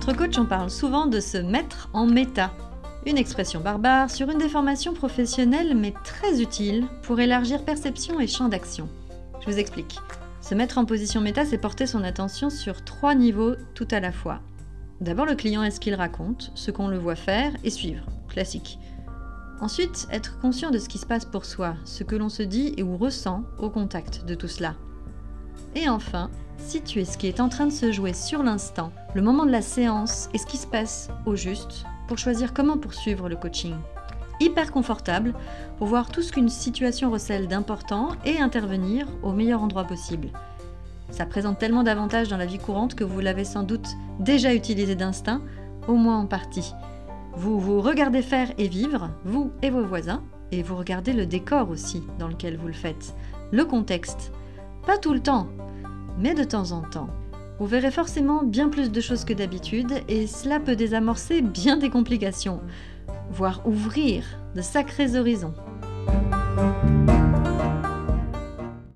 Entre coachs, on parle souvent de se mettre en méta. Une expression barbare sur une déformation professionnelle mais très utile pour élargir perception et champ d'action. Je vous explique. Se mettre en position méta, c'est porter son attention sur trois niveaux tout à la fois. D'abord le client est ce qu'il raconte, ce qu'on le voit faire et suivre. Classique. Ensuite, être conscient de ce qui se passe pour soi, ce que l'on se dit et ou ressent au contact de tout cela. Et enfin, situer ce qui est en train de se jouer sur l'instant, le moment de la séance et ce qui se passe au juste pour choisir comment poursuivre le coaching. Hyper confortable pour voir tout ce qu'une situation recèle d'important et intervenir au meilleur endroit possible. Ça présente tellement d'avantages dans la vie courante que vous l'avez sans doute déjà utilisé d'instinct, au moins en partie. Vous vous regardez faire et vivre, vous et vos voisins, et vous regardez le décor aussi dans lequel vous le faites, le contexte. Pas tout le temps, mais de temps en temps. Vous verrez forcément bien plus de choses que d'habitude et cela peut désamorcer bien des complications, voire ouvrir de sacrés horizons.